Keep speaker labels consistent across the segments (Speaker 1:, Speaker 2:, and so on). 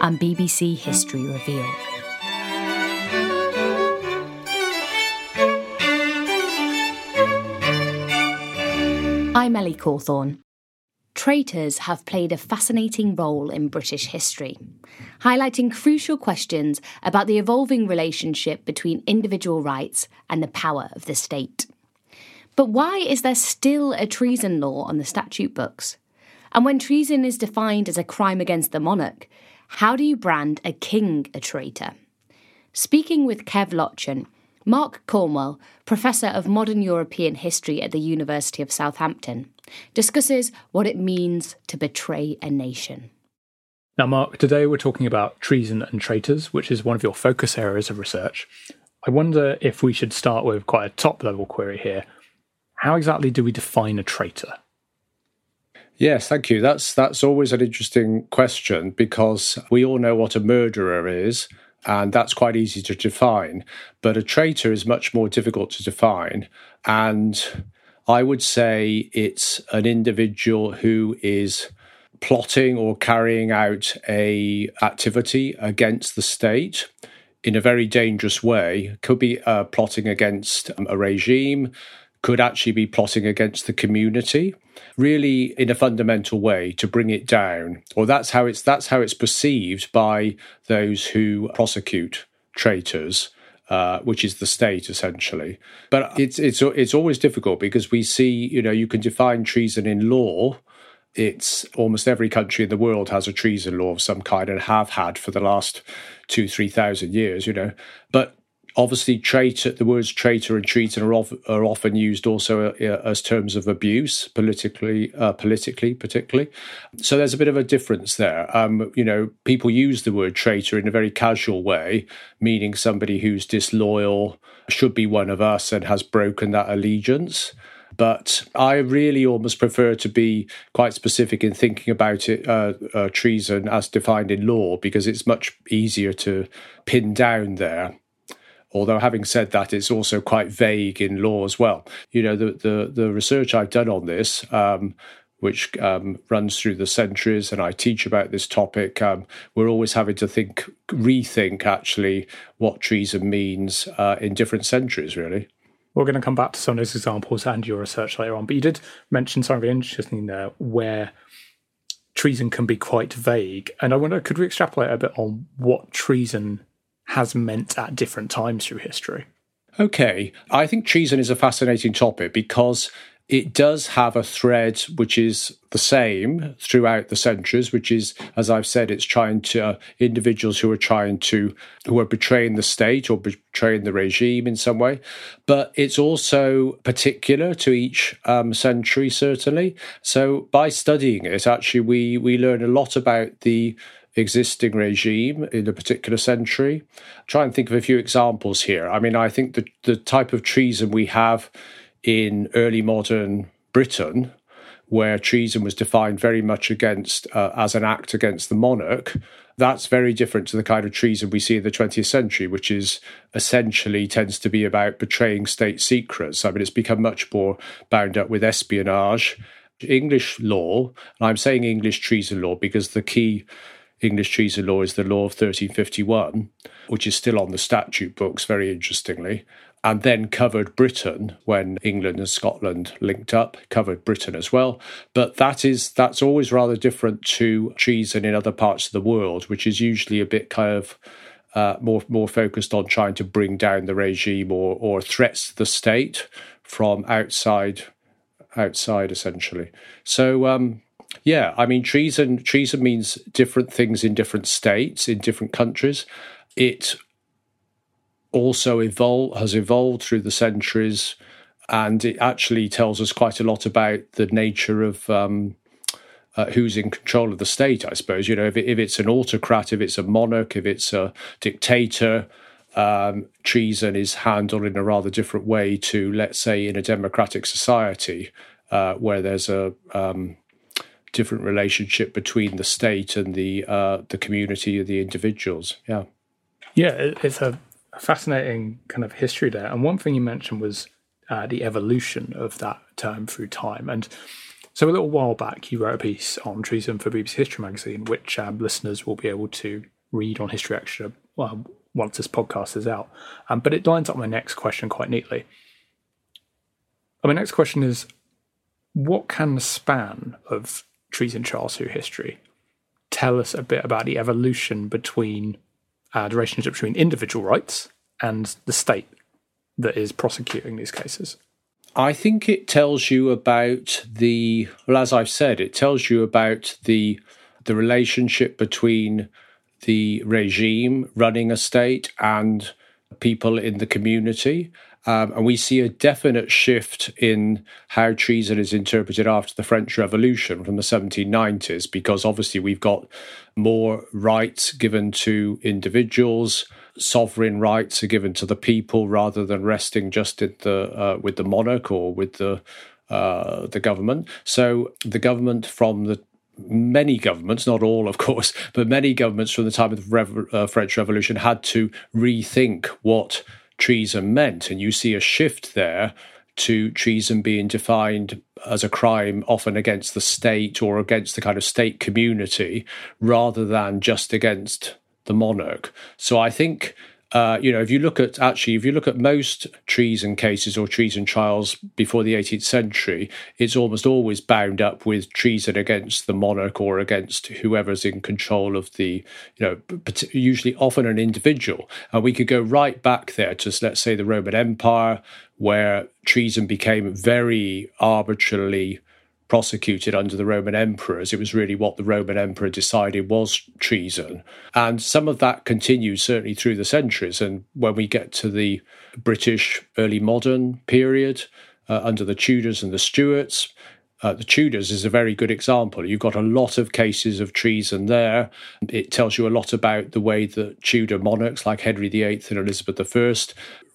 Speaker 1: and BBC History Revealed. I'm Ellie Cawthorne. Traitors have played a fascinating role in British history, highlighting crucial questions about the evolving relationship between individual rights and the power of the state. But why is there still a treason law on the statute books? And when treason is defined as a crime against the monarch, how do you brand a king a traitor? Speaking with Kev Lochun, Mark Cornwell, Professor of Modern European History at the University of Southampton, discusses what it means to betray a nation.
Speaker 2: Now, Mark, today we're talking about treason and traitors, which is one of your focus areas of research. I wonder if we should start with quite a top level query here. How exactly do we define a traitor?
Speaker 3: Yes, thank you. That's that's always an interesting question because we all know what a murderer is, and that's quite easy to define. But a traitor is much more difficult to define, and I would say it's an individual who is plotting or carrying out a activity against the state in a very dangerous way. Could be uh, plotting against a regime, could actually be plotting against the community really in a fundamental way to bring it down or that's how it's that's how it's perceived by those who prosecute traitors uh, which is the state essentially. But it's it's it's always difficult because we see you know you can define treason in law. It's almost every country in the world has a treason law of some kind and have had for the last two three thousand years. You know, but obviously traitor the words traitor and treason are, of, are often used also uh, as terms of abuse politically uh, politically particularly. So there's a bit of a difference there. Um, you know people use the word traitor in a very casual way meaning somebody who's disloyal should be one of us and has broken that allegiance. But I really almost prefer to be quite specific in thinking about it, uh, uh, treason as defined in law, because it's much easier to pin down there. Although, having said that, it's also quite vague in law as well. You know, the the, the research I've done on this, um, which um, runs through the centuries, and I teach about this topic. Um, we're always having to think, rethink actually what treason means uh, in different centuries, really.
Speaker 2: We're going to come back to some of those examples and your research later on, but you did mention something interesting there where treason can be quite vague. And I wonder, could we extrapolate a bit on what treason has meant at different times through history.
Speaker 3: Okay. I think treason is a fascinating topic because it does have a thread which is the same throughout the centuries, which is, as I've said, it's trying to uh, individuals who are trying to, who are betraying the state or betraying the regime in some way. But it's also particular to each um, century, certainly. So by studying it, actually, we we learn a lot about the existing regime in a particular century. Try and think of a few examples here. I mean, I think the, the type of treason we have in early modern Britain, where treason was defined very much against uh, as an act against the monarch, that's very different to the kind of treason we see in the 20th century, which is essentially tends to be about betraying state secrets. I mean, it's become much more bound up with espionage. English law, and I'm saying English treason law because the key English treason law is the law of 1351, which is still on the statute books, very interestingly, and then covered Britain when England and Scotland linked up, covered Britain as well. But that is that's always rather different to treason in other parts of the world, which is usually a bit kind of uh, more more focused on trying to bring down the regime or or threats to the state from outside outside essentially. So um, yeah, I mean treason treason means different things in different states, in different countries. It also evolved has evolved through the centuries and it actually tells us quite a lot about the nature of um, uh, who's in control of the state, I suppose. You know, if, it, if it's an autocrat, if it's a monarch, if it's a dictator, um, treason is handled in a rather different way to, let's say, in a democratic society uh, where there's a um, different relationship between the state and the uh, the community of the individuals. Yeah,
Speaker 2: yeah, it's a fascinating kind of history there. And one thing you mentioned was uh, the evolution of that term through time. And so a little while back, you wrote a piece on treason for BBC History magazine, which um, listeners will be able to read on History Extra once this podcast is out. Um, but it lines up my next question quite neatly. And my next question is what can the span of treason trials through history tell us a bit about the evolution between uh, the relationship between individual rights and the state that is prosecuting these cases?
Speaker 3: I think it tells you about the well, as I've said, it tells you about the the relationship between the regime running a state and people in the community. Um, and we see a definite shift in how treason is interpreted after the French Revolution from the 1790s, because obviously we've got more rights given to individuals. Sovereign rights are given to the people rather than resting just the uh, with the monarch or with the uh, the government. So the government from the many governments, not all, of course, but many governments from the time of the Rev- uh, French Revolution had to rethink what treason meant. And you see a shift there to treason being defined as a crime often against the state or against the kind of state community rather than just against the monarch. So I think uh, you know, if you look at actually, if you look at most treason cases or treason trials before the 18th century, it's almost always bound up with treason against the monarch or against whoever's in control of the, you know, usually often an individual. And we could go right back there to, let's say, the Roman Empire, where treason became very arbitrarily prosecuted under the Roman emperors. It was really what the Roman emperor decided was treason. And some of that continues certainly through the centuries. And when we get to the British early modern period, uh, under the Tudors and the Stuarts, uh, the Tudors is a very good example. You've got a lot of cases of treason there. It tells you a lot about the way that Tudor monarchs like Henry VIII and Elizabeth I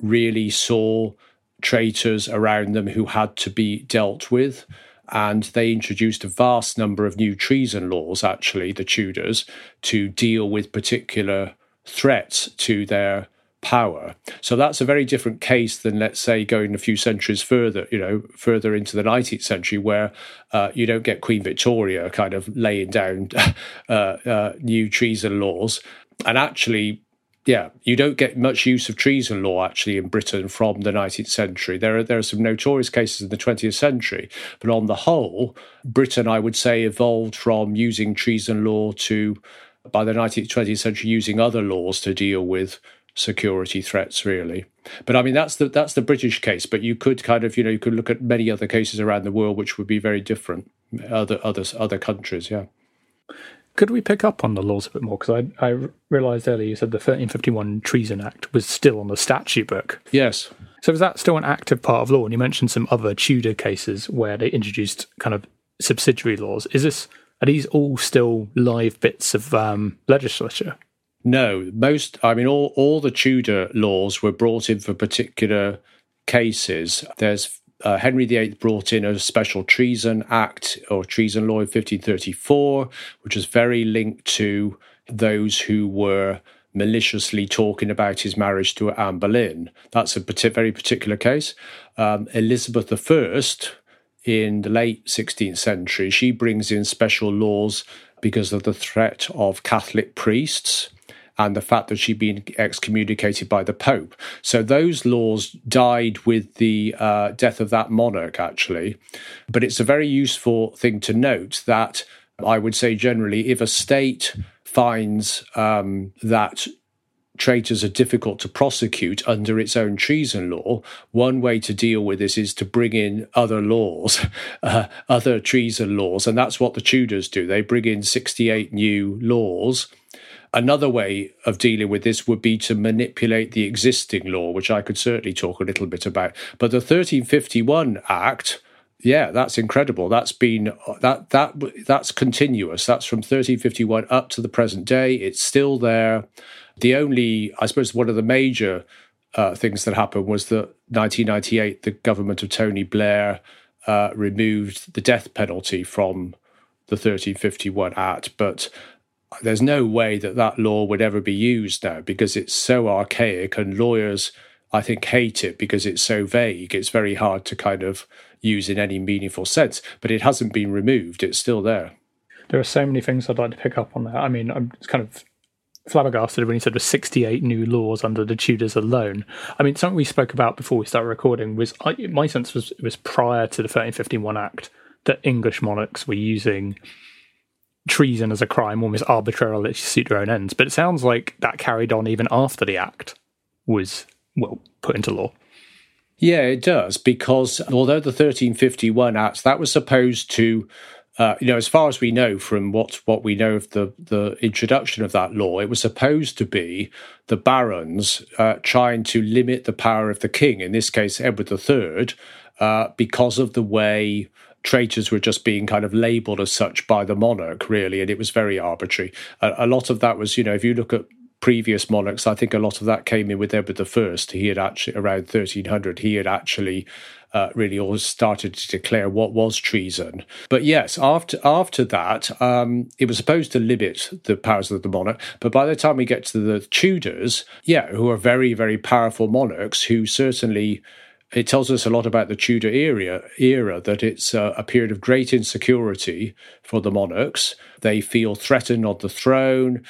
Speaker 3: really saw traitors around them who had to be dealt with and they introduced a vast number of new treason laws, actually, the Tudors, to deal with particular threats to their power. So that's a very different case than, let's say, going a few centuries further, you know, further into the 19th century, where uh, you don't get Queen Victoria kind of laying down uh, uh, new treason laws. And actually, yeah, you don't get much use of treason law actually in Britain from the 19th century. There are there are some notorious cases in the 20th century, but on the whole, Britain, I would say, evolved from using treason law to, by the 19th 20th century, using other laws to deal with security threats. Really, but I mean that's the that's the British case. But you could kind of you know you could look at many other cases around the world which would be very different. Other other other countries, yeah.
Speaker 2: Could we pick up on the laws a bit more? Because I, I realised earlier you said the 1351 Treason Act was still on the statute book.
Speaker 3: Yes.
Speaker 2: So is that still an active part of law? And you mentioned some other Tudor cases where they introduced kind of subsidiary laws. Is this are these all still live bits of um, legislature?
Speaker 3: No, most. I mean, all all the Tudor laws were brought in for particular cases. There's uh, Henry VIII brought in a special treason act or treason law in 1534, which was very linked to those who were maliciously talking about his marriage to Anne Boleyn. That's a very particular case. Um, Elizabeth I, in the late 16th century, she brings in special laws because of the threat of Catholic priests and the fact that she'd been excommunicated by the Pope. So those laws died with the uh, death of that monarch, actually. But it's a very useful thing to note that I would say generally, if a state finds um, that traitors are difficult to prosecute under its own treason law, one way to deal with this is to bring in other laws, uh, other treason laws. And that's what the Tudors do. They bring in 68 new laws Another way of dealing with this would be to manipulate the existing law, which I could certainly talk a little bit about. But the 1351 Act yeah, that's incredible. That's been that that that's continuous. That's from 1351 up to the present day. It's still there. The only, I suppose, one of the major uh, things that happened was that 1998, the government of Tony Blair uh, removed the death penalty from the 1351 Act, but there's no way that that law would ever be used now because it's so archaic and lawyers I think hate it because it's so vague. It's very hard to kind of use in any meaningful sense, but it hasn't been removed. It's still there.
Speaker 2: There are so many things I'd like to pick up on there. I mean, I'm kind of flabbergasted when he said there were 68 new laws under the Tudors alone. I mean, something we spoke about before we started recording was I, my sense was was prior to the 1351 Act that English monarchs were using treason as a crime almost arbitrarily to suit their own ends. But it sounds like that carried on even after the Act was well put into law.
Speaker 3: Yeah, it does because although the 1351 Act that was supposed to uh, you know, as far as we know from what, what we know of the, the introduction of that law, it was supposed to be the barons uh, trying to limit the power of the king, in this case, Edward III, uh, because of the way traitors were just being kind of labeled as such by the monarch, really, and it was very arbitrary. A, a lot of that was, you know, if you look at previous monarchs, I think a lot of that came in with Edward I. He had actually, around 1300, he had actually uh, really all started to declare what was treason. But yes, after after that, um, it was supposed to limit the powers of the monarch. But by the time we get to the Tudors, yeah, who are very very powerful monarchs, who certainly it tells us a lot about the Tudor era, era that it's a, a period of great insecurity for the monarchs. They feel threatened on the throne.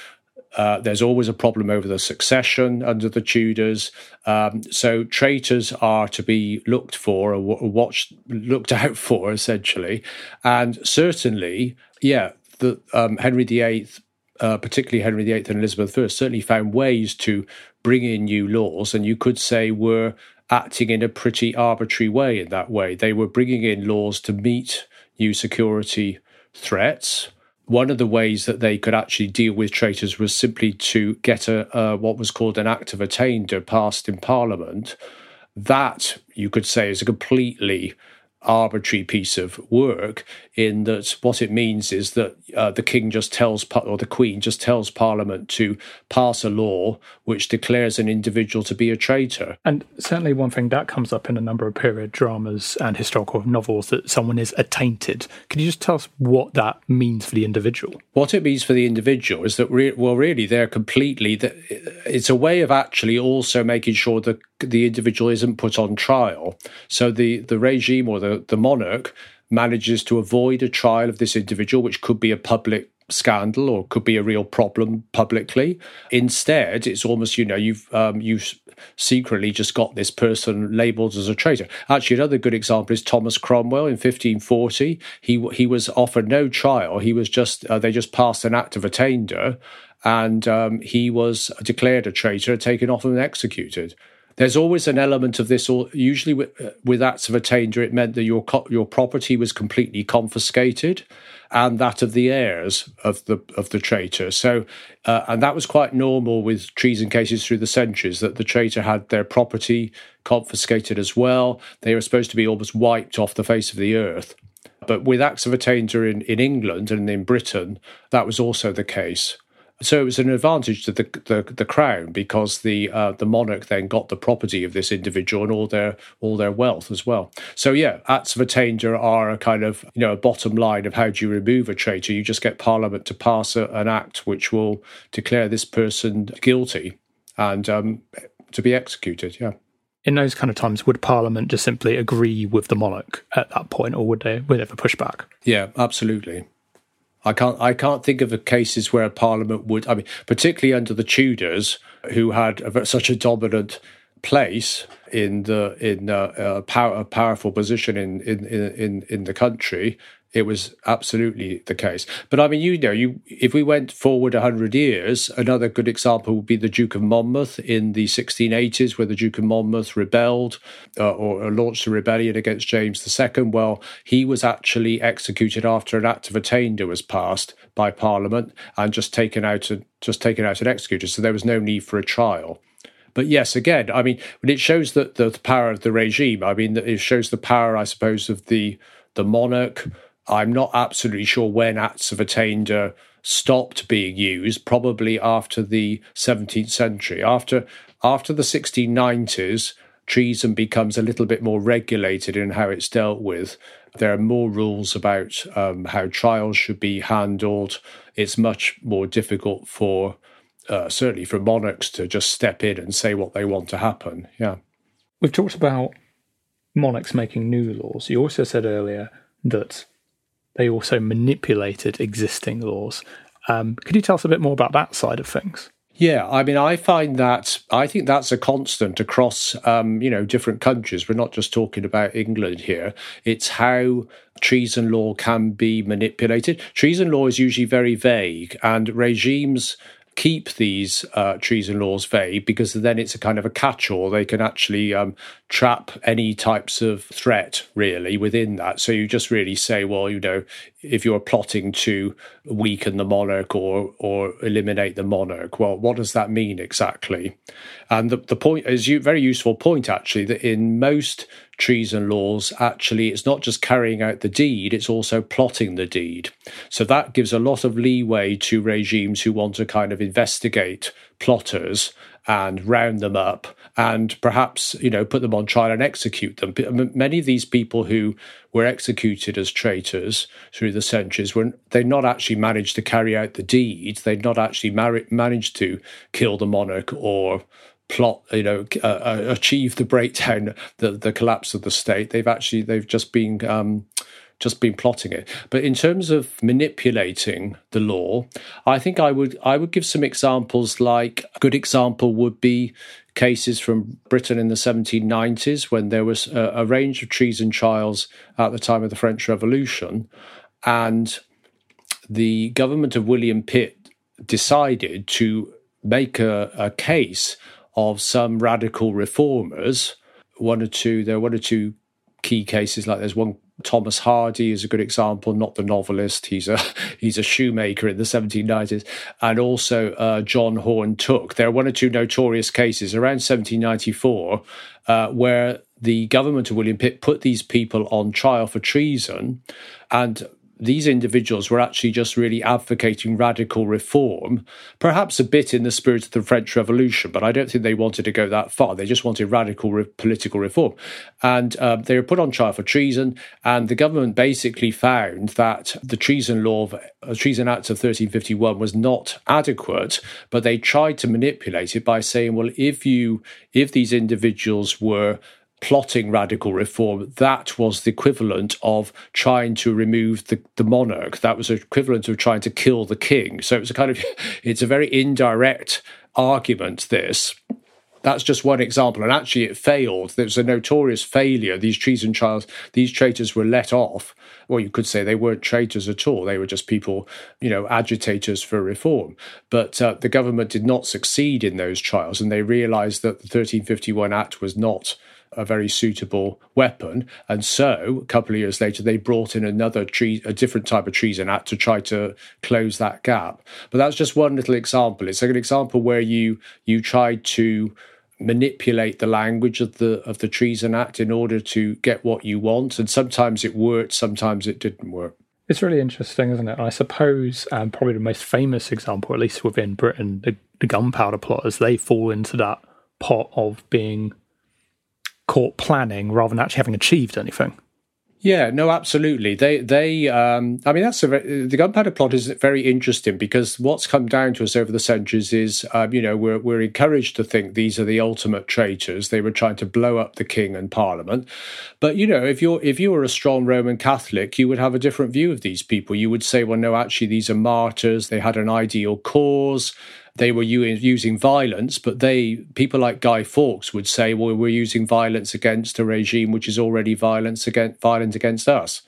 Speaker 3: Uh, there's always a problem over the succession under the Tudors. Um, so traitors are to be looked for or watched, looked out for, essentially. And certainly, yeah, the um, Henry VIII, uh, particularly Henry VIII and Elizabeth I, certainly found ways to bring in new laws, and you could say were acting in a pretty arbitrary way. In that way, they were bringing in laws to meet new security threats one of the ways that they could actually deal with traitors was simply to get a what was called an act of attainder passed in Parliament. That you could say is a completely arbitrary piece of work in that what it means is that uh, the king just tells or the queen just tells parliament to pass a law which declares an individual to be a traitor.
Speaker 2: And certainly one thing that comes up in a number of period dramas and historical novels that someone is attainted. Can you just tell us what that means for the individual?
Speaker 3: What it means for the individual is that re- well really they're completely it's a way of actually also making sure that the individual isn't put on trial. So the the regime or the the monarch manages to avoid a trial of this individual, which could be a public scandal or could be a real problem publicly. Instead, it's almost you know you've um, you've secretly just got this person labelled as a traitor. Actually, another good example is Thomas Cromwell in 1540. He he was offered no trial. He was just uh, they just passed an act of attainder, and um, he was declared a traitor, taken off and executed there's always an element of this. Or usually with, uh, with acts of attainder, it meant that your your property was completely confiscated, and that of the heirs of the of the traitor. So, uh, and that was quite normal with treason cases through the centuries. That the traitor had their property confiscated as well. They were supposed to be almost wiped off the face of the earth. But with acts of attainder in, in England and in Britain, that was also the case. So it was an advantage to the the, the crown because the uh, the monarch then got the property of this individual and all their all their wealth as well. So yeah, acts of attainder are a kind of you know a bottom line of how do you remove a traitor? You just get Parliament to pass a, an act which will declare this person guilty and um, to be executed. Yeah
Speaker 2: in those kind of times, would Parliament just simply agree with the monarch at that point, or would they would they ever push back?
Speaker 3: Yeah, absolutely. I can't I can't think of cases where a parliament would. I mean, particularly under the Tudors, who had a, such a dominant place in the in uh, a, power, a powerful position in in in in the country it was absolutely the case. But I mean, you know, you if we went forward hundred years, another good example would be the Duke of Monmouth in the 1680s, where the Duke of Monmouth rebelled uh, or launched a rebellion against James II. Well, he was actually executed after an Act of Attainder was passed by Parliament and just taken out and just taken out and executed. So there was no need for a trial. but yes, again, I mean, it shows that the power of the regime, I mean, it shows the power, I suppose, of the the monarch. I'm not absolutely sure when Acts of Attainder stopped being used. Probably after the 17th century, after after the 1690s, treason becomes a little bit more regulated in how it's dealt with. There are more rules about um, how trials should be handled. It's much more difficult for, uh, certainly for monarchs, to just step in and say what they want to happen. Yeah.
Speaker 2: We've talked about monarchs making new laws. You also said earlier that they also manipulated existing laws. Um, could you tell us a bit more about that side of things?
Speaker 3: Yeah, I mean, I find that I think that's a constant across, um, you know, different countries. We're not just talking about England here. It's how treason law can be manipulated. Treason law is usually very vague, and regimes keep these uh, treason laws vague because then it's a kind of a catch-all. They can actually um, trap any types of threat really within that. So you just really say, well, you know, if you're plotting to weaken the monarch or or eliminate the monarch, well, what does that mean exactly? And the, the point is a very useful point actually that in most treason laws, actually, it's not just carrying out the deed, it's also plotting the deed. So that gives a lot of leeway to regimes who want to kind of investigate plotters and round them up and perhaps you know put them on trial and execute them many of these people who were executed as traitors through the centuries were they not actually managed to carry out the deed they'd not actually mar- managed to kill the monarch or plot, you know, uh, uh, achieve the breakdown, the the collapse of the state. They've actually they've just been um, just been plotting it. But in terms of manipulating the law, I think I would I would give some examples. Like a good example would be cases from Britain in the 1790s when there was a, a range of treason trials at the time of the French Revolution, and the government of William Pitt decided to make a, a case of some radical reformers. One or two, there are one or two key cases. Like there's one Thomas Hardy is a good example, not the novelist. He's a he's a shoemaker in the 1790s, and also uh, John Horne Tooke. There are one or two notorious cases around 1794 uh, where the government of William Pitt put these people on trial for treason, and these individuals were actually just really advocating radical reform, perhaps a bit in the spirit of the French Revolution, but I don't think they wanted to go that far. They just wanted radical re- political reform. And um, they were put on trial for treason, and the government basically found that the treason law, of, uh, Treason Act of 1351, was not adequate, but they tried to manipulate it by saying, well, if you, if these individuals were plotting radical reform, that was the equivalent of trying to remove the, the monarch. That was equivalent of trying to kill the king. So it was a kind of, it's a very indirect argument, this. That's just one example. And actually, it failed. There was a notorious failure. These treason trials, these traitors were let off. Well, you could say they weren't traitors at all. They were just people, you know, agitators for reform. But uh, the government did not succeed in those trials. And they realized that the 1351 Act was not a very suitable weapon. And so, a couple of years later, they brought in another tree, a different type of treason act to try to close that gap. But that's just one little example. It's like an example where you you tried to manipulate the language of the of the treason act in order to get what you want and sometimes it worked sometimes it didn't work
Speaker 2: it's really interesting isn't it i suppose um, probably the most famous example at least within britain the, the gunpowder plotters they fall into that pot of being caught planning rather than actually having achieved anything.
Speaker 3: Yeah, no, absolutely. They, they, um, I mean, that's a the gunpowder plot is very interesting because what's come down to us over the centuries is, um, you know, we're we're encouraged to think these are the ultimate traitors. They were trying to blow up the king and parliament, but you know, if you're if you were a strong Roman Catholic, you would have a different view of these people. You would say, well, no, actually, these are martyrs. They had an ideal cause they were using violence, but they people like Guy Fawkes would say, "Well, we're using violence against a regime which is already violence against violent against us."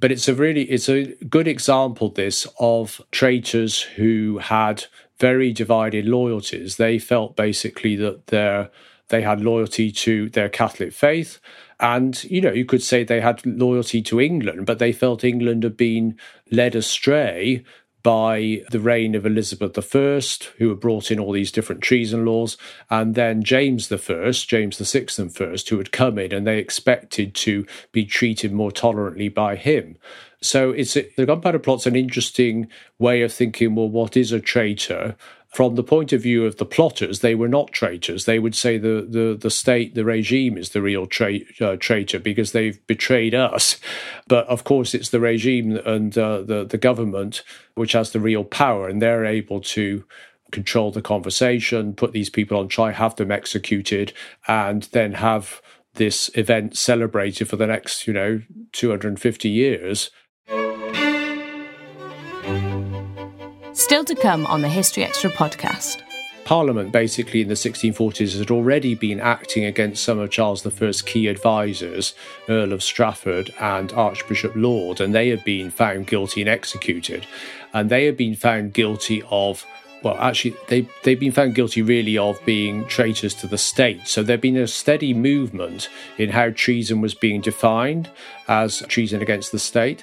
Speaker 3: But it's a really it's a good example this of traitors who had very divided loyalties. They felt basically that their they had loyalty to their Catholic faith. And, you know, you could say they had loyalty to England, but they felt England had been led astray by the reign of Elizabeth I, who had brought in all these different treason laws, and then James I, James VI and first, who had come in and they expected to be treated more tolerantly by him. So it's the gunpowder plot's an interesting way of thinking. Well, what is a traitor? From the point of view of the plotters, they were not traitors. They would say the the, the state, the regime, is the real tra- uh, traitor because they've betrayed us. But of course, it's the regime and uh, the the government which has the real power, and they're able to control the conversation, put these people on trial, have them executed, and then have this event celebrated for the next, you know, 250 years.
Speaker 1: Still to come on the History Extra podcast.
Speaker 3: Parliament, basically in the 1640s, had already been acting against some of Charles I's key advisors, Earl of Strafford and Archbishop Laud, and they had been found guilty and executed. And they had been found guilty of well, actually, they, they've been found guilty really of being traitors to the state. So there'd been a steady movement in how treason was being defined as treason against the state.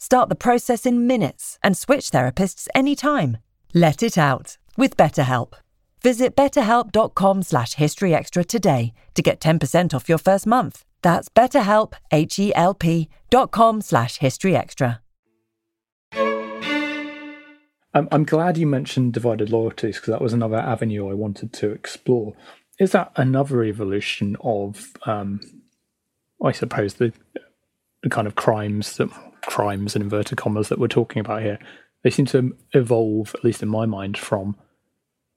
Speaker 4: Start the process in minutes and switch therapists anytime. Let it out with BetterHelp. Visit betterhelp.com slash historyextra today to get 10% off your first month. That's betterhelp, H-E-L-P dot com slash historyextra.
Speaker 2: I'm, I'm glad you mentioned divided loyalties because that was another avenue I wanted to explore. Is that another evolution of, um, I suppose, the, the kind of crimes that crimes and in inverted commas that we're talking about here? They seem to evolve, at least in my mind, from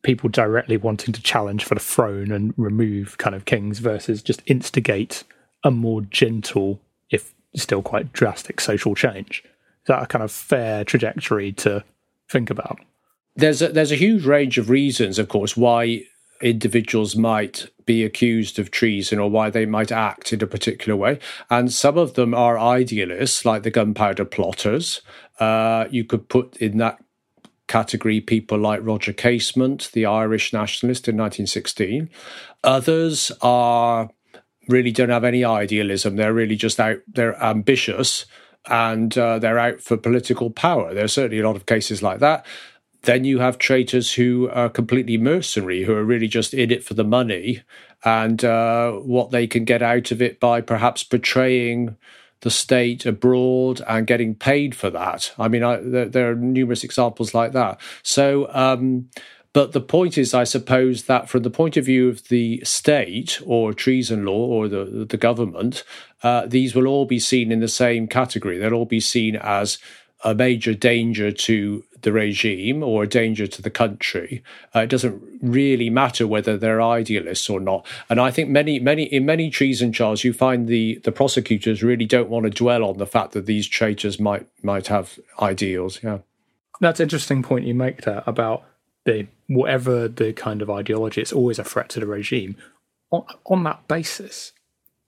Speaker 2: people directly wanting to challenge for the throne and remove kind of kings versus just instigate a more gentle, if still quite drastic, social change. Is that a kind of fair trajectory to think about?
Speaker 3: There's a, there's a huge range of reasons, of course, why individuals might be accused of treason or why they might act in a particular way. And some of them are idealists, like the gunpowder plotters. Uh, you could put in that category people like Roger Casement, the Irish nationalist in 1916. Others are really don't have any idealism. They're really just out, they're ambitious and uh, they're out for political power. There are certainly a lot of cases like that. Then you have traitors who are completely mercenary, who are really just in it for the money and uh, what they can get out of it by perhaps betraying the state abroad and getting paid for that. I mean, I, there, there, are numerous examples like that. So, um, but the point is, I suppose, that from the point of view of the state or treason law or the, the government, uh, these will all be seen in the same category. They'll all be seen as a major danger to the regime or a danger to the country. Uh, it doesn't really matter whether they're idealists or not. And I think many, many, in many treason trials, you find the the prosecutors really don't want to dwell on the fact that these traitors might might have ideals. Yeah,
Speaker 2: that's an interesting point you make there about the whatever the kind of ideology, it's always a threat to the regime. On, on that basis,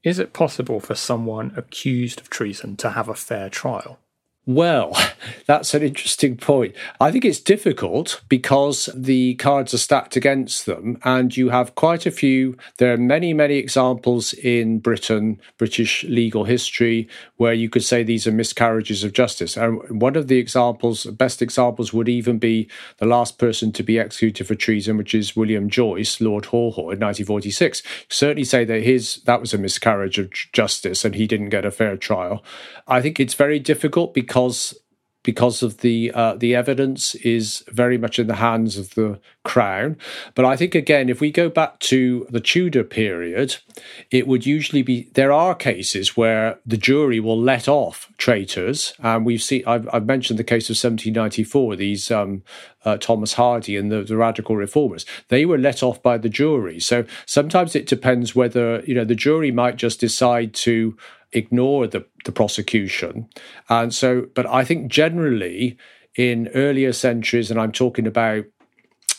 Speaker 2: is it possible for someone accused of treason to have a fair trial?
Speaker 3: Well, that's an interesting point. I think it's difficult because the cards are stacked against them, and you have quite a few. There are many, many examples in Britain, British legal history, where you could say these are miscarriages of justice. And one of the examples, best examples, would even be the last person to be executed for treason, which is William Joyce, Lord Haw in 1946. Certainly say that his that was a miscarriage of justice, and he didn't get a fair trial. I think it's very difficult because because because of the uh, the evidence is very much in the hands of the crown. But I think again, if we go back to the Tudor period, it would usually be there are cases where the jury will let off traitors, and we've seen. I've, I've mentioned the case of 1794. These um, uh, Thomas Hardy and the, the radical reformers, they were let off by the jury. So sometimes it depends whether you know the jury might just decide to ignore the, the prosecution. And so, but I think generally in earlier centuries, and I'm talking about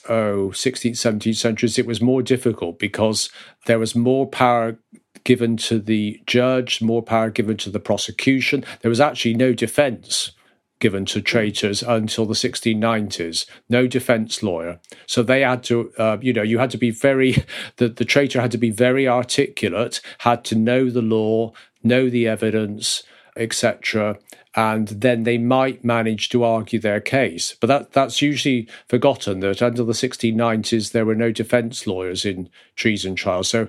Speaker 3: oh 16th 17th centuries it was more difficult because there was more power given to the judge more power given to the prosecution. There was actually no defense given to traitors until the 1690s no defense lawyer. So they had to uh, you know you had to be very the, the traitor had to be very articulate had to know the law know the evidence, etc., and then they might manage to argue their case. But that that's usually forgotten that under the 1690s there were no defense lawyers in treason trials. So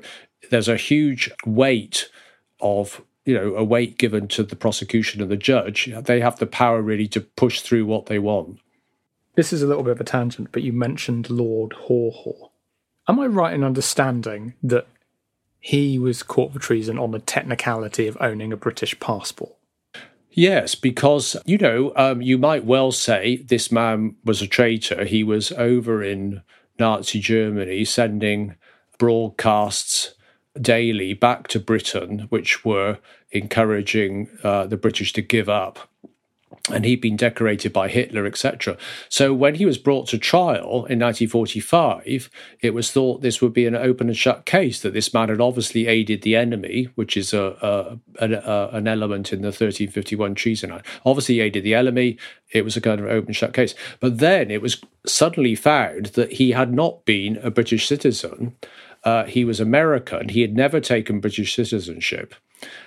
Speaker 3: there's a huge weight of you know a weight given to the prosecution and the judge. They have the power really to push through what they want.
Speaker 2: This is a little bit of a tangent, but you mentioned Lord Haw Haw. Am I right in understanding that he was caught for treason on the technicality of owning a British passport.
Speaker 3: Yes, because, you know, um, you might well say this man was a traitor. He was over in Nazi Germany sending broadcasts daily back to Britain, which were encouraging uh, the British to give up and he'd been decorated by Hitler, etc. So when he was brought to trial in 1945, it was thought this would be an open and shut case that this man had obviously aided the enemy, which is a, a, a, an element in the 1351 Treason Act. Obviously, aided the enemy. It was a kind of open and shut case. But then it was suddenly found that he had not been a British citizen. Uh, he was American. He had never taken British citizenship.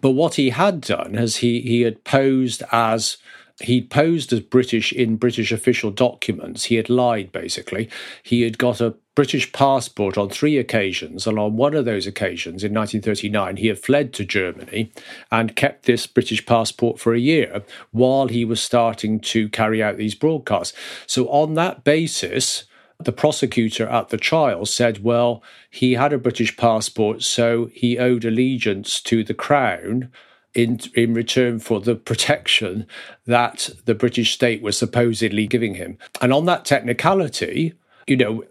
Speaker 3: But what he had done is he he had posed as he'd posed as British in British official documents. He had lied, basically. He had got a British passport on three occasions, and on one of those occasions, in 1939, he had fled to Germany and kept this British passport for a year while he was starting to carry out these broadcasts. So, on that basis, the prosecutor at the trial said, well, he had a British passport, so he owed allegiance to the crown in in return for the protection that the British state was supposedly giving him. And on that technicality, you know,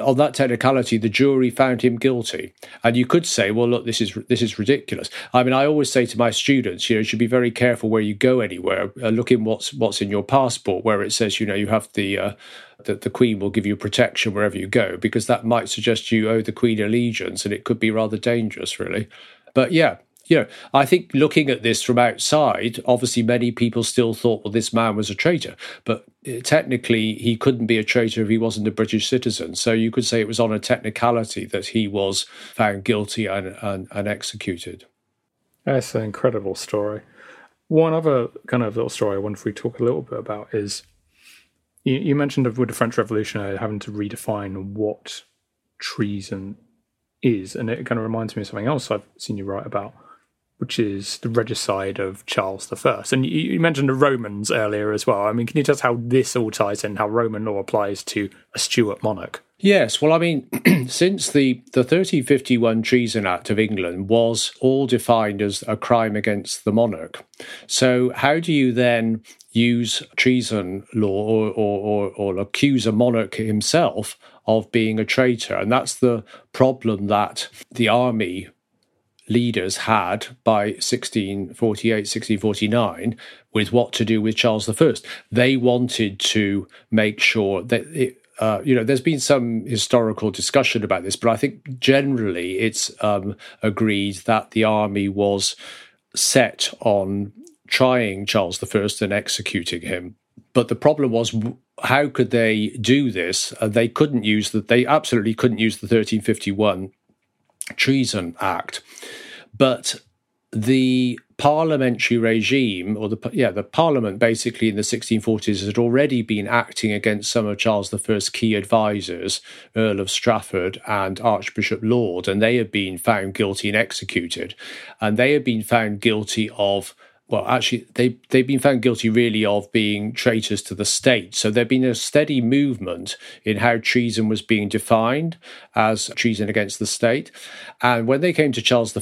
Speaker 3: on that technicality, the jury found him guilty. And you could say, well, look, this is this is ridiculous. I mean, I always say to my students, you know, you should be very careful where you go anywhere. Uh, look in what's what's in your passport, where it says, you know, you have the uh, that the Queen will give you protection wherever you go, because that might suggest you owe the Queen allegiance, and it could be rather dangerous, really. But yeah, you know, I think looking at this from outside, obviously many people still thought, well, this man was a traitor. But uh, technically, he couldn't be a traitor if he wasn't a British citizen. So you could say it was on a technicality that he was found guilty and, and, and executed.
Speaker 2: That's an incredible story. One other kind of little story I wonder if we talk a little bit about is you, you mentioned with the French Revolution uh, having to redefine what treason is, and it kind of reminds me of something else I've seen you write about which is the regicide of Charles I. And you, you, mentioned the Romans earlier as well. I mean, can you tell us how this all ties in, how Roman law applies to a Stuart monarch?
Speaker 3: Yes, well, I mean, since the, the 1351 Treason Act of England was all defined as a crime against the monarch, so how do you then use treason law or, or, or, or accuse a monarch himself of being a traitor? And that's the problem that the army leaders had by 1648, 1649 with what to do with Charles I. They wanted to make sure that it, uh, you know, there's been some historical discussion about this, but I think generally it's um, agreed that the army was set on trying Charles I and executing him. But the problem was, how could they do this? Uh, they couldn't use that. They absolutely couldn't use the 1351 Treason Act. But the parliamentary regime, or the yeah, the parliament basically in the 1640s had already been acting against some of Charles I's key advisors, Earl of Strafford and Archbishop Laud, and they had been found guilty and executed, and they had been found guilty of well, actually, they they've been found guilty really of being traitors to the state. So there'd been a steady movement in how treason was being defined as treason against the state. And when they came to Charles I,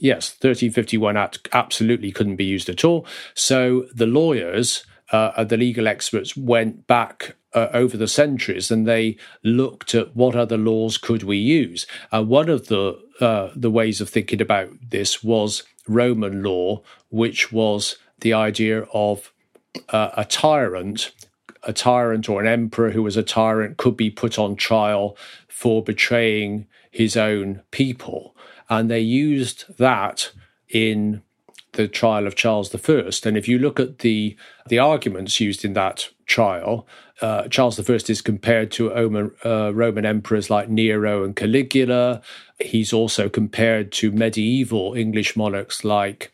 Speaker 3: yes, 1351 Act absolutely couldn't be used at all. So the lawyers, uh, the legal experts, went back uh, over the centuries and they looked at what other laws could we use. And one of the uh, the ways of thinking about this was Roman law, which was the idea of uh, a tyrant, a tyrant or an emperor who was a tyrant could be put on trial for betraying his own people. And they used that in the trial of Charles I. And if you look at the the arguments used in that trial, uh, Charles I is compared to Roman, uh, Roman emperors like Nero and Caligula. He's also compared to medieval English monarchs like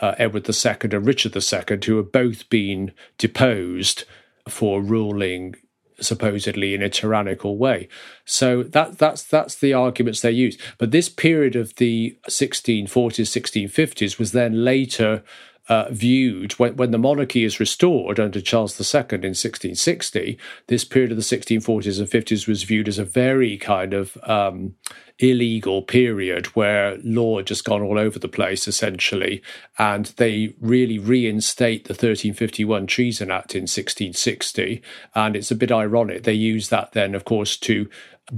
Speaker 3: uh, Edward II and Richard II, who have both been deposed for ruling supposedly in a tyrannical way. So that that's that's the arguments they use. But this period of the 1640s, 1650s was then later uh, viewed when, when the monarchy is restored under Charles II in 1660. This period of the 1640s and 50s was viewed as a very kind of um, illegal period where law had just gone all over the place, essentially. And they really reinstate the 1351 Treason Act in 1660. And it's a bit ironic. They use that then, of course, to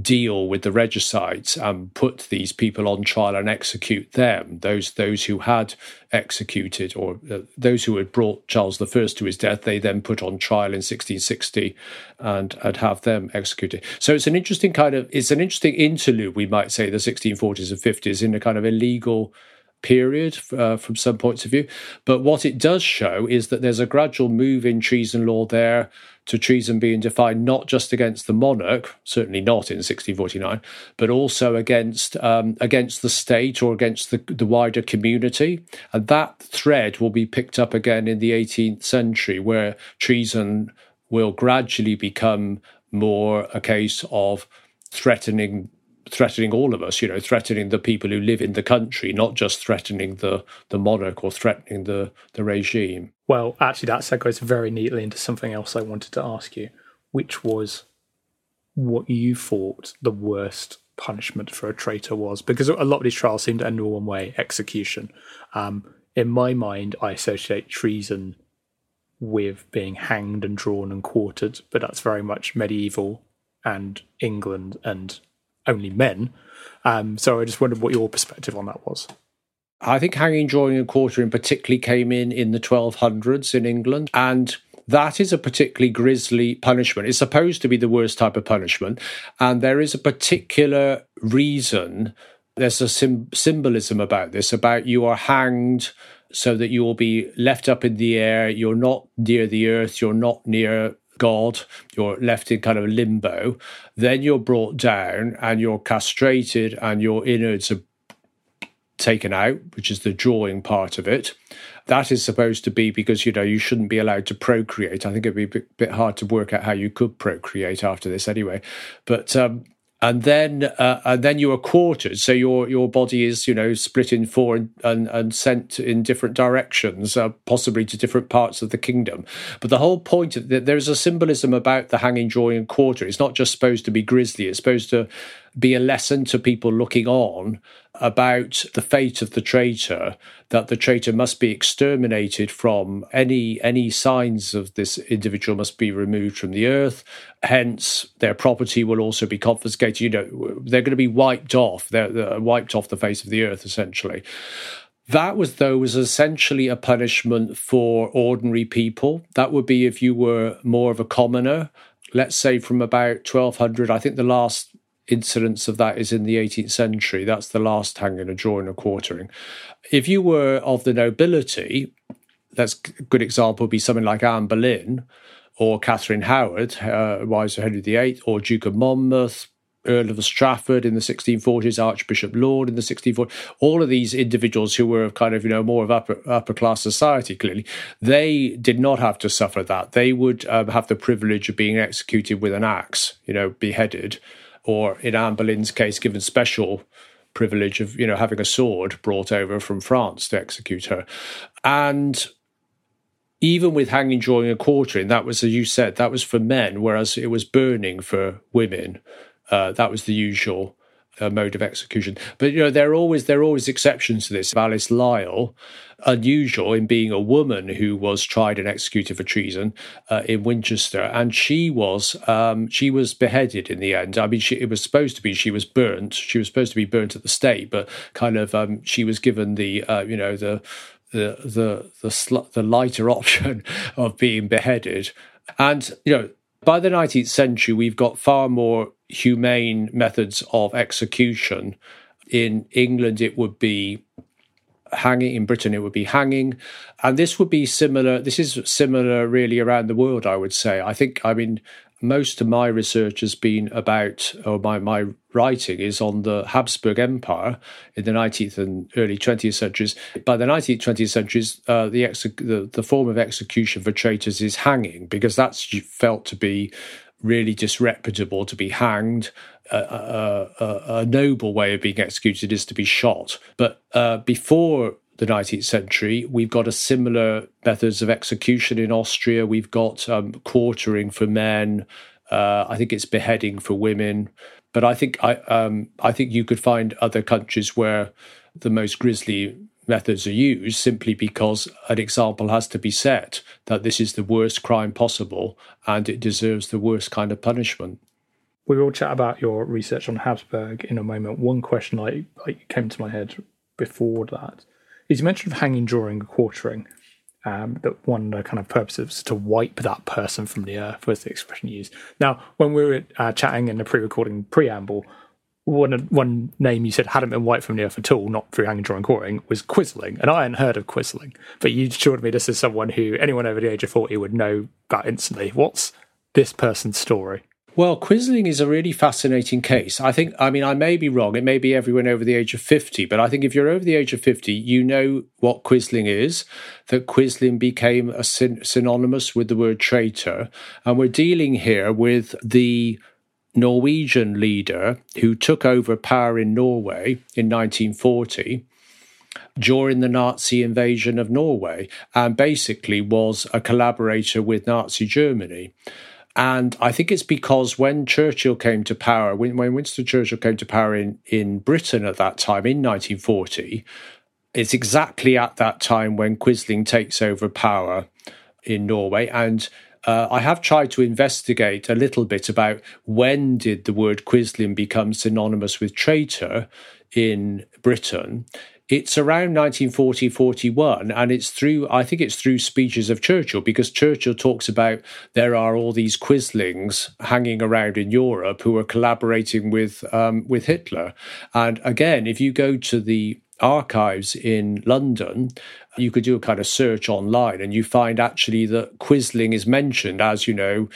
Speaker 3: deal with the regicides and put these people on trial and execute them. Those those who had executed or uh, those who had brought Charles I to his death they then put on trial in 1660 and and have them executed. So it's an interesting kind of it's an interesting interlude we might say the 1640s and 50s in a kind of illegal period uh, from some points of view. But what it does show is that there's a gradual move in treason law there to treason being defined not just against the monarch, certainly not in 1649, but also against um, against the state or against the, the wider community. And that thread will be picked up again in the 18th century, where treason will gradually become more a case of threatening threatening all of us, you know, threatening the people who live in the country, not just threatening the, the monarch or threatening the, the regime.
Speaker 2: Well, actually, that segues very neatly into something else I wanted to ask you, which was what you thought the worst punishment for a traitor was. Because a lot of these trials seem to end in one way execution. Um, in my mind, I associate treason with being hanged and drawn and quartered, but that's very much medieval and England and only men. Um, so I just wondered what your perspective on that was.
Speaker 3: I think hanging, drawing, and quartering particularly came in in the 1200s in England, and that is a particularly grisly punishment. It's supposed to be the worst type of punishment, and there is a particular reason. There's a sim- symbolism about this, about you are hanged so that you will be left up in the air. You're not near the earth. You're not near God, you're left in kind of limbo. Then you're brought down and you're castrated and your innards are taken out, which is the drawing part of it. That is supposed to be because, you know, you shouldn't be allowed to procreate. I think it'd be a bit, bit hard to work out how you could procreate after this anyway. But um, and then uh, and then you are quartered. So your your body is you know split in four and and, and sent in different directions uh, possibly to different parts of the kingdom. But the whole point of the, there's a symbolism about the hanging drawing and quarter. It's not just supposed to be grisly. It's supposed to be a lesson to people looking on about the fate of the traitor that the traitor must be exterminated from any any signs of this individual must be removed from the earth. Hence their property will also be confiscated. You know they're going to be wiped off. They're, they're wiped off the face of the earth essentially. That was though was essentially a punishment for ordinary people. That would be if you were more of a commoner. Let's say from about 1200 i think the last incidence of that is in the 18th century. That's the last hanging, a drawing, a quartering. If you were of the nobility, that's a good example would be something like Anne Boleyn or Catherine Howard, uh, wife of Henry VIII, or Duke of Monmouth, Earl of Strafford in the 1640s, Archbishop Laud in the 1640s, all of these individuals who were kind of, you know, more of upper, upper class society, clearly, they did not have to suffer that. They would um, have the privilege of being executed with an axe, you know, beheaded, or in Anne Boleyn's case, given special privilege of, you know, having a sword brought over from France to execute her. And even with hanging, drawing, and quartering, that was, as you said, that was for men, whereas it was burning for women. Uh, that was the usual uh, mode of execution. But you know, there are always there are always exceptions to this. Alice Lisle, unusual in being a woman who was tried and executed for treason uh, in Winchester, and she was um, she was beheaded in the end. I mean, she, it was supposed to be she was burnt. She was supposed to be burnt at the stake, but kind of um, she was given the uh, you know the the the the, sl- the lighter option of being beheaded. And you know, by the 19th century, we've got far more humane methods of execution. In England, it would be hanging. In Britain, it would be hanging. And this would be similar. This is similar, really, around the world, I would say. I think, I mean, most of my research has been about, or my, my writing is on the Habsburg Empire in the 19th and early 20th centuries. By the 19th, 20th centuries, uh, the, the, the form of execution for traitors is hanging because that's felt to be really disreputable to be hanged. Uh, a, a, noble way of being executed is to be shot. But uh, before the 19th century. We've got a similar methods of execution in Austria. We've got um, quartering for men. Uh, I think it's beheading for women. But I think I um, I think you could find other countries where the most grisly methods are used simply because an example has to be set that this is the worst crime possible and it deserves the worst kind of punishment.
Speaker 2: We will chat about your research on Habsburg in a moment. One question I, I came to my head before that is you mentioned hanging, drawing, quartering. Um, that one uh, kind of purpose is to wipe that person from the earth was the expression used. Now, when we were uh, chatting in the pre-recording preamble, one one name you said hadn't been wiped from the earth at all, not through hanging, drawing, and quartering, was Quisling, and I hadn't heard of Quisling. But you assured me this is someone who anyone over the age of forty would know about instantly. What's this person's story?
Speaker 3: Well, Quisling is a really fascinating case. I think, I mean, I may be wrong. It may be everyone over the age of 50, but I think if you're over the age of 50, you know what Quisling is, that Quisling became syn- synonymous with the word traitor. And we're dealing here with the Norwegian leader who took over power in Norway in 1940 during the Nazi invasion of Norway and basically was a collaborator with Nazi Germany. And I think it's because when Churchill came to power, when, when Winston Churchill came to power in, in Britain at that time, in 1940, it's exactly at that time when Quisling takes over power in Norway. And uh, I have tried to investigate a little bit about when did the word Quisling become synonymous with traitor in Britain. It's around 1940 41 and it's through i think it's through speeches of churchill because churchill talks about there are all these quislings hanging around in europe who are collaborating with um, with hitler. And again if you go to the archives in london you could do a kind of search online and you find actually that quisling is mentioned as you know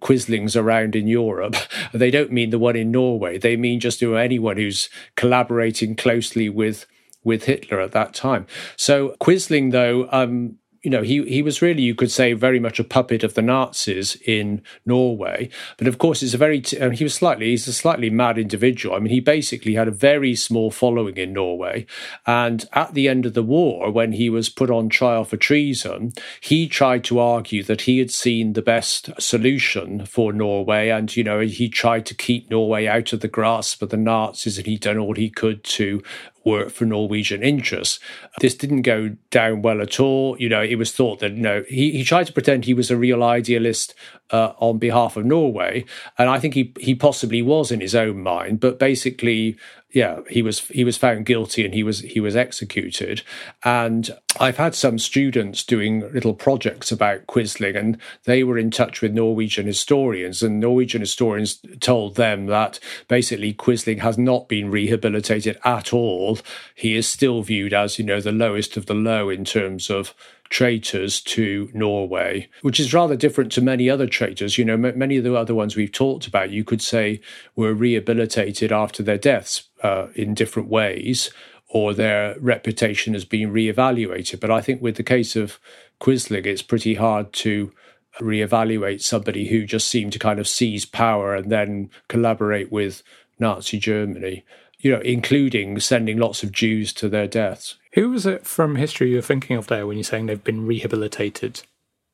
Speaker 3: quislings around in Europe. They don't mean the one in Norway. They mean just you know, anyone who's collaborating closely with with Hitler at that time. So Quisling, though, um, you know, he he was really, you could say, very much a puppet of the Nazis in Norway. But of course, it's a very t- he was slightly he's a slightly mad individual. I mean, he basically had a very small following in Norway, and at the end of the war, when he was put on trial for treason, he tried to argue that he had seen the best solution for Norway, and you know, he tried to keep Norway out of the grasp of the Nazis, and he'd done all he could to work for Norwegian interests. This didn't go down well at all. You know, it was thought that, know, he, he tried to pretend he was a real idealist uh, on behalf of Norway. And I think he, he possibly was in his own mind, but basically, yeah, he was he was found guilty and he was he was executed. And I've had some students doing little projects about Quisling, and they were in touch with Norwegian historians, and Norwegian historians told them that basically Quisling has not been rehabilitated at all. He is still viewed as you know the lowest of the low in terms of traitors to Norway, which is rather different to many other traitors. You know, m- many of the other ones we've talked about, you could say were rehabilitated after their deaths uh, in different ways, or their reputation has been reevaluated. But I think with the case of Quisling, it's pretty hard to reevaluate somebody who just seemed to kind of seize power and then collaborate with Nazi Germany, you know, including sending lots of Jews to their deaths.
Speaker 2: Who was it from history you're thinking of there when you're saying they've been rehabilitated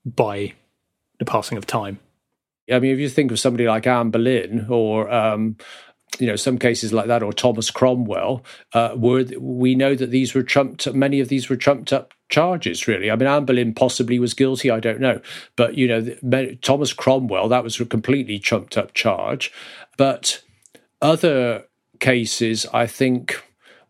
Speaker 2: by the passing of time?
Speaker 3: I mean, if you think of somebody like Anne Boleyn or um, you know some cases like that or thomas cromwell uh, were we know that these were trumped many of these were trumped up charges really i mean anne boleyn possibly was guilty i don't know but you know thomas cromwell that was a completely trumped up charge but other cases i think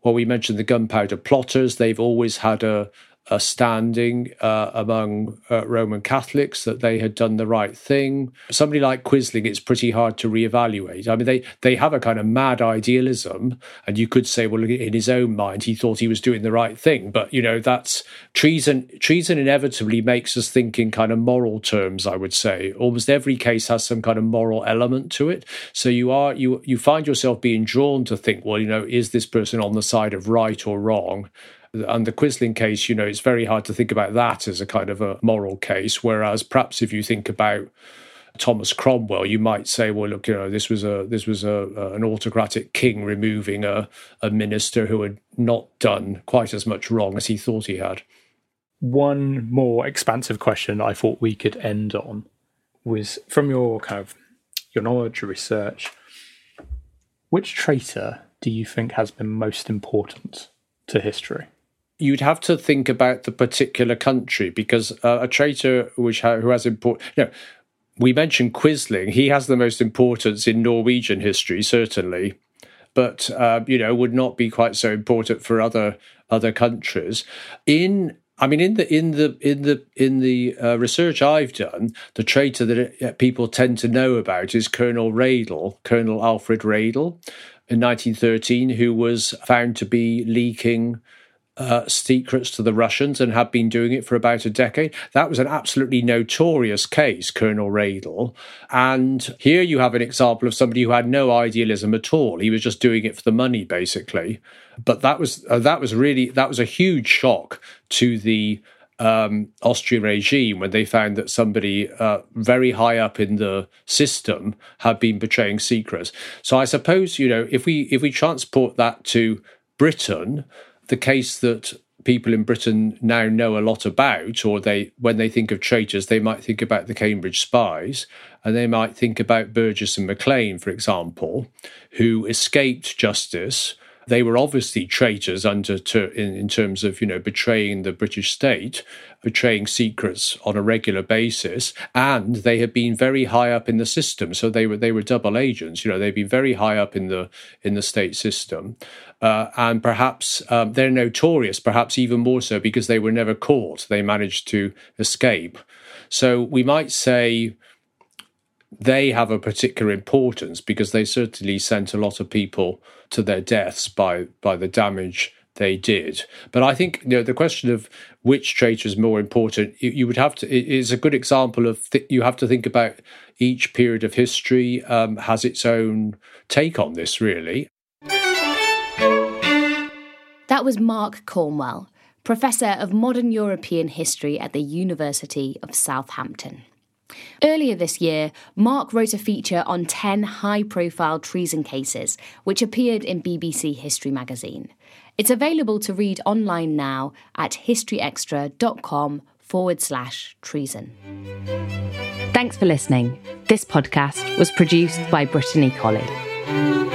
Speaker 3: well we mentioned the gunpowder plotters. They've always had a a standing uh, among uh, Roman Catholics that they had done the right thing. Somebody like Quisling, it's pretty hard to reevaluate. I mean, they they have a kind of mad idealism, and you could say, well, in his own mind, he thought he was doing the right thing. But you know, that's treason. Treason inevitably makes us think in kind of moral terms. I would say almost every case has some kind of moral element to it. So you are you you find yourself being drawn to think, well, you know, is this person on the side of right or wrong? And the Quisling case, you know, it's very hard to think about that as a kind of a moral case. Whereas perhaps if you think about Thomas Cromwell, you might say, well, look, you know, this was a this was a, an autocratic king removing a, a minister who had not done quite as much wrong as he thought he had.
Speaker 2: One more expansive question I thought we could end on was from your kind of your knowledge, your research. Which traitor do you think has been most important to history?
Speaker 3: You'd have to think about the particular country because uh, a traitor which ha- who has important you know, we mentioned Quisling. He has the most importance in Norwegian history certainly but uh, you know would not be quite so important for other other countries. In I mean, in the in the in the in the uh, research I've done, the traitor that uh, people tend to know about is Colonel Redl, Colonel Alfred Redl, in 1913, who was found to be leaking uh, secrets to the Russians and had been doing it for about a decade. That was an absolutely notorious case, Colonel Redl. And here you have an example of somebody who had no idealism at all. He was just doing it for the money, basically. But that was uh, that was really that was a huge shock to the um, Austrian regime when they found that somebody uh, very high up in the system had been betraying secrets. So I suppose you know if we if we transport that to Britain, the case that people in Britain now know a lot about, or they when they think of traitors, they might think about the Cambridge spies, and they might think about Burgess and Maclean, for example, who escaped justice. They were obviously traitors under ter- in, in terms of you know betraying the British state, betraying secrets on a regular basis, and they had been very high up in the system. So they were they were double agents. You know they'd been very high up in the in the state system, uh, and perhaps um, they're notorious, perhaps even more so because they were never caught. They managed to escape. So we might say they have a particular importance because they certainly sent a lot of people to their deaths by by the damage they did. But I think you know, the question of which traitor is more important, you, you would have to. It is a good example of th- you have to think about each period of history um, has its own take on this, really.
Speaker 1: That was Mark Cornwell, Professor of Modern European History at the University of Southampton. Earlier this year, Mark wrote a feature on 10 high profile treason cases, which appeared in BBC History magazine. It's available to read online now at historyextra.com forward slash treason. Thanks for listening. This podcast was produced by Brittany Colley.